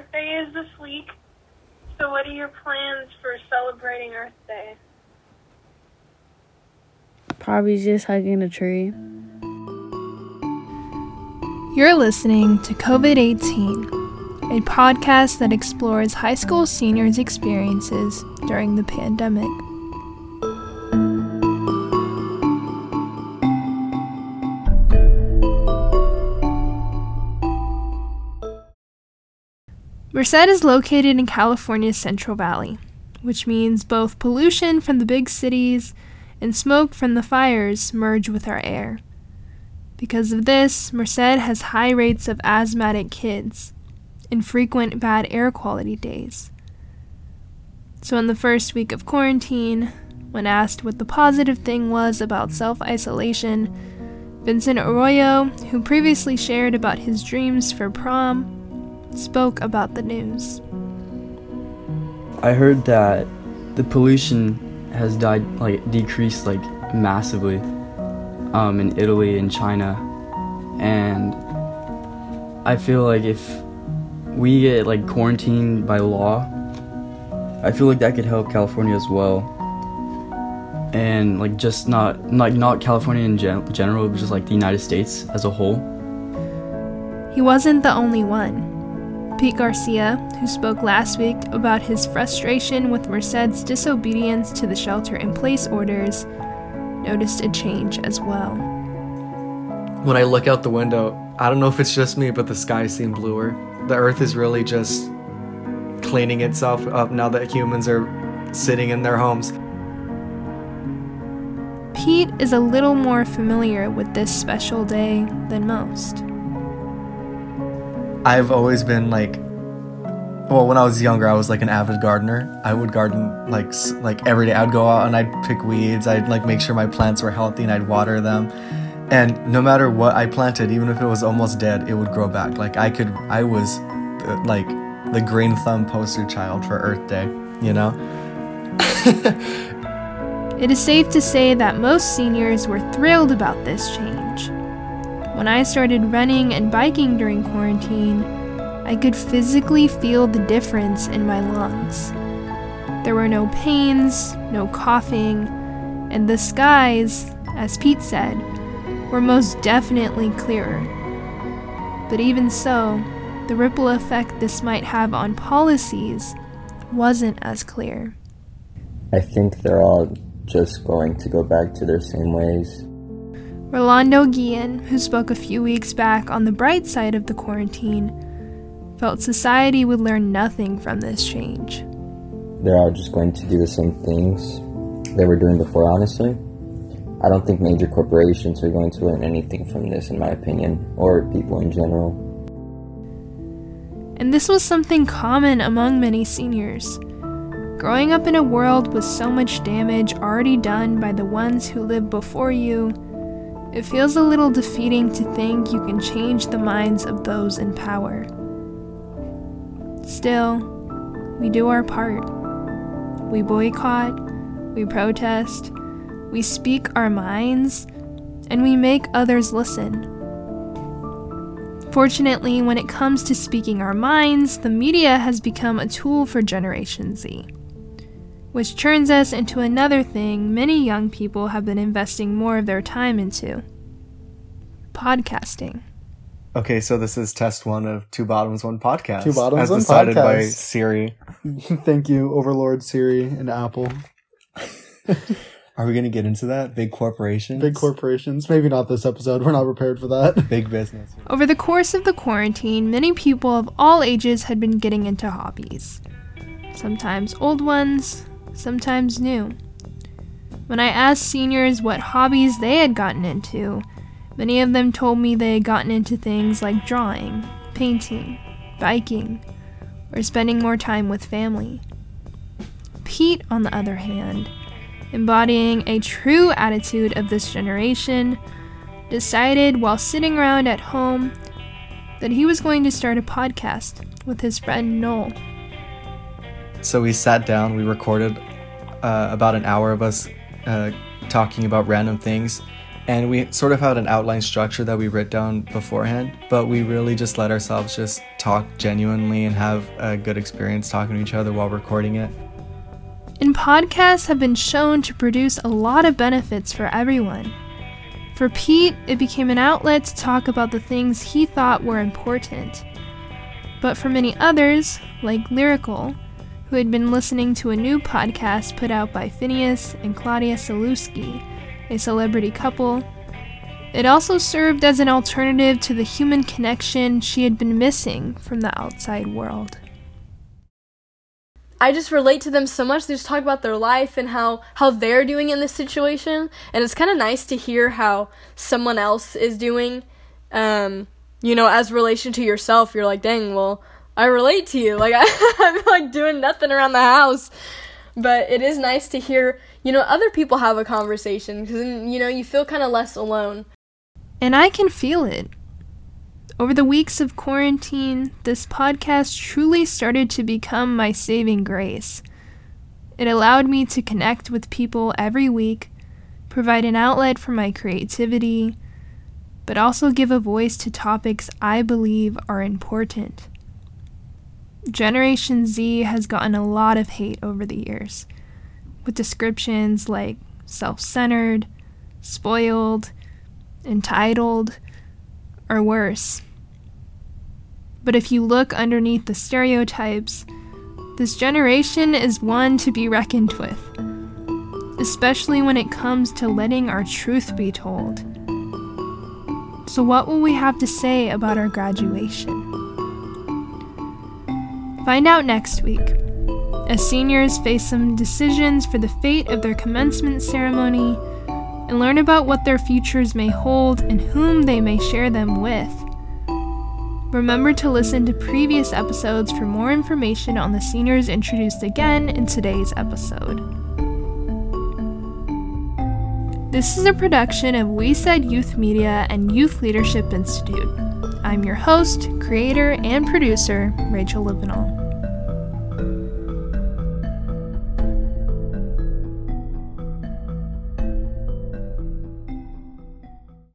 birthday is this week. So, what are your plans for celebrating Earth Day? Probably just hugging a tree. You're listening to COVID 18, a podcast that explores high school seniors' experiences during the pandemic. Merced is located in California's Central Valley, which means both pollution from the big cities and smoke from the fires merge with our air. Because of this, Merced has high rates of asthmatic kids and frequent bad air quality days. So, in the first week of quarantine, when asked what the positive thing was about self isolation, Vincent Arroyo, who previously shared about his dreams for prom, spoke about the news. I heard that the pollution has died like decreased like massively um, in Italy and China, and I feel like if we get like quarantined by law, I feel like that could help California as well, and like just not like not California in gen- general, but just like the United States as a whole. He wasn't the only one. Pete Garcia, who spoke last week about his frustration with Merced's disobedience to the shelter in place orders, noticed a change as well. When I look out the window, I don't know if it's just me, but the sky seem bluer. The earth is really just cleaning itself up now that humans are sitting in their homes. Pete is a little more familiar with this special day than most. I've always been like, well, when I was younger, I was like an avid gardener. I would garden like like every day. I'd go out and I'd pick weeds. I'd like make sure my plants were healthy and I'd water them. And no matter what I planted, even if it was almost dead, it would grow back. Like I could, I was uh, like the green thumb poster child for Earth Day. You know. it is safe to say that most seniors were thrilled about this change. When I started running and biking during quarantine, I could physically feel the difference in my lungs. There were no pains, no coughing, and the skies, as Pete said, were most definitely clearer. But even so, the ripple effect this might have on policies wasn't as clear. I think they're all just going to go back to their same ways. Rolando Guillen, who spoke a few weeks back on the bright side of the quarantine, felt society would learn nothing from this change. They're all just going to do the same things they were doing before, honestly. I don't think major corporations are going to learn anything from this, in my opinion, or people in general. And this was something common among many seniors. Growing up in a world with so much damage already done by the ones who lived before you, it feels a little defeating to think you can change the minds of those in power. Still, we do our part. We boycott, we protest, we speak our minds, and we make others listen. Fortunately, when it comes to speaking our minds, the media has become a tool for Generation Z. Which turns us into another thing many young people have been investing more of their time into podcasting. Okay, so this is test one of Two Bottoms, One Podcast. Two Bottoms, as One decided Podcast. by Siri. Thank you, Overlord Siri and Apple. Are we going to get into that? Big corporations? Big corporations. Maybe not this episode. We're not prepared for that. Big business. Over the course of the quarantine, many people of all ages had been getting into hobbies. Sometimes old ones, sometimes new. When I asked seniors what hobbies they had gotten into, many of them told me they had gotten into things like drawing, painting, biking, or spending more time with family. Pete, on the other hand, embodying a true attitude of this generation, decided while sitting around at home that he was going to start a podcast with his friend Noel. So we sat down, we recorded uh, about an hour of us uh, talking about random things, and we sort of had an outline structure that we wrote down beforehand, but we really just let ourselves just talk genuinely and have a good experience talking to each other while recording it. And podcasts have been shown to produce a lot of benefits for everyone. For Pete, it became an outlet to talk about the things he thought were important. But for many others, like Lyrical, who had been listening to a new podcast put out by Finneas and Claudia Sulewski, a celebrity couple, it also served as an alternative to the human connection she had been missing from the outside world. I just relate to them so much. They just talk about their life and how how they're doing in this situation, and it's kind of nice to hear how someone else is doing. Um, you know, as relation to yourself, you're like, dang, well, I relate to you. Like I, I'm like doing nothing around the house, but it is nice to hear you know other people have a conversation because you know you feel kind of less alone. And I can feel it. Over the weeks of quarantine, this podcast truly started to become my saving grace. It allowed me to connect with people every week, provide an outlet for my creativity, but also give a voice to topics I believe are important. Generation Z has gotten a lot of hate over the years, with descriptions like self centered, spoiled, entitled, or worse. But if you look underneath the stereotypes, this generation is one to be reckoned with, especially when it comes to letting our truth be told. So, what will we have to say about our graduation? Find out next week as seniors face some decisions for the fate of their commencement ceremony and learn about what their futures may hold and whom they may share them with. Remember to listen to previous episodes for more information on the seniors introduced again in today's episode. This is a production of We'Ced Youth Media and Youth Leadership Institute. I'm your host, creator, and producer, Rachel Livenall.